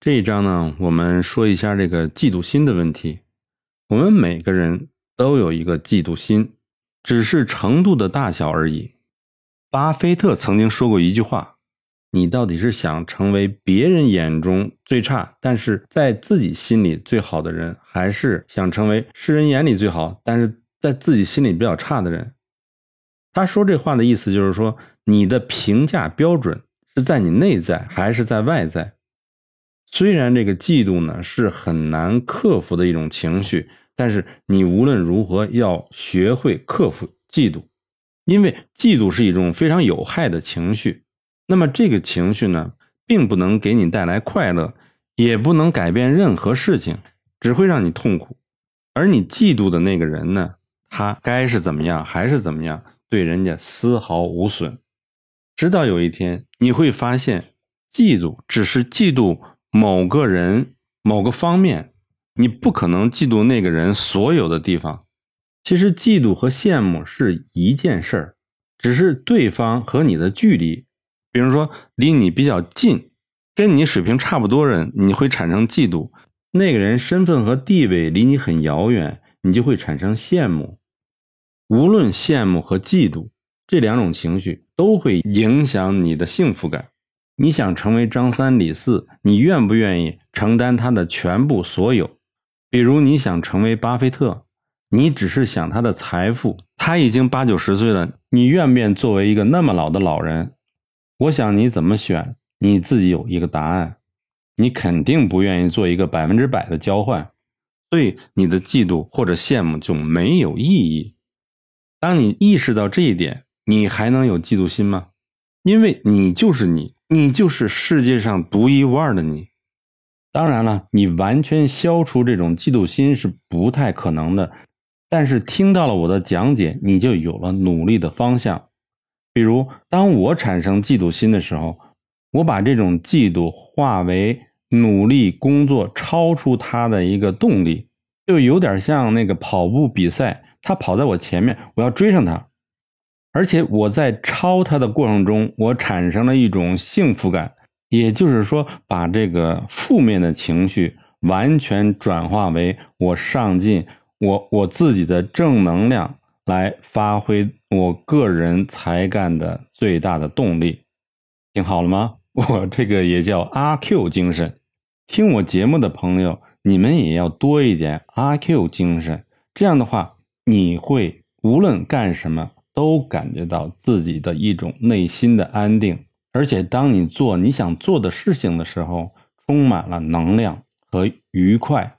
这一章呢，我们说一下这个嫉妒心的问题。我们每个人都有一个嫉妒心，只是程度的大小而已。巴菲特曾经说过一句话：“你到底是想成为别人眼中最差，但是在自己心里最好的人，还是想成为世人眼里最好，但是在自己心里比较差的人？”他说这话的意思就是说，你的评价标准是在你内在还是在外在？虽然这个嫉妒呢是很难克服的一种情绪，但是你无论如何要学会克服嫉妒，因为嫉妒是一种非常有害的情绪。那么这个情绪呢，并不能给你带来快乐，也不能改变任何事情，只会让你痛苦。而你嫉妒的那个人呢，他该是怎么样还是怎么样，对人家丝毫无损。直到有一天，你会发现，嫉妒只是嫉妒。某个人某个方面，你不可能嫉妒那个人所有的地方。其实，嫉妒和羡慕是一件事儿，只是对方和你的距离。比如说，离你比较近，跟你水平差不多人，你会产生嫉妒；那个人身份和地位离你很遥远，你就会产生羡慕。无论羡慕和嫉妒这两种情绪，都会影响你的幸福感。你想成为张三李四，你愿不愿意承担他的全部所有？比如你想成为巴菲特，你只是想他的财富，他已经八九十岁了，你愿不愿作为一个那么老的老人？我想你怎么选，你自己有一个答案。你肯定不愿意做一个百分之百的交换，所以你的嫉妒或者羡慕就没有意义。当你意识到这一点，你还能有嫉妒心吗？因为你就是你。你就是世界上独一无二的你。当然了，你完全消除这种嫉妒心是不太可能的。但是听到了我的讲解，你就有了努力的方向。比如，当我产生嫉妒心的时候，我把这种嫉妒化为努力工作超出他的一个动力，就有点像那个跑步比赛，他跑在我前面，我要追上他。而且我在抄他的过程中，我产生了一种幸福感，也就是说，把这个负面的情绪完全转化为我上进、我我自己的正能量，来发挥我个人才干的最大的动力。听好了吗？我这个也叫阿 Q 精神。听我节目的朋友，你们也要多一点阿 Q 精神。这样的话，你会无论干什么。都感觉到自己的一种内心的安定，而且当你做你想做的事情的时候，充满了能量和愉快。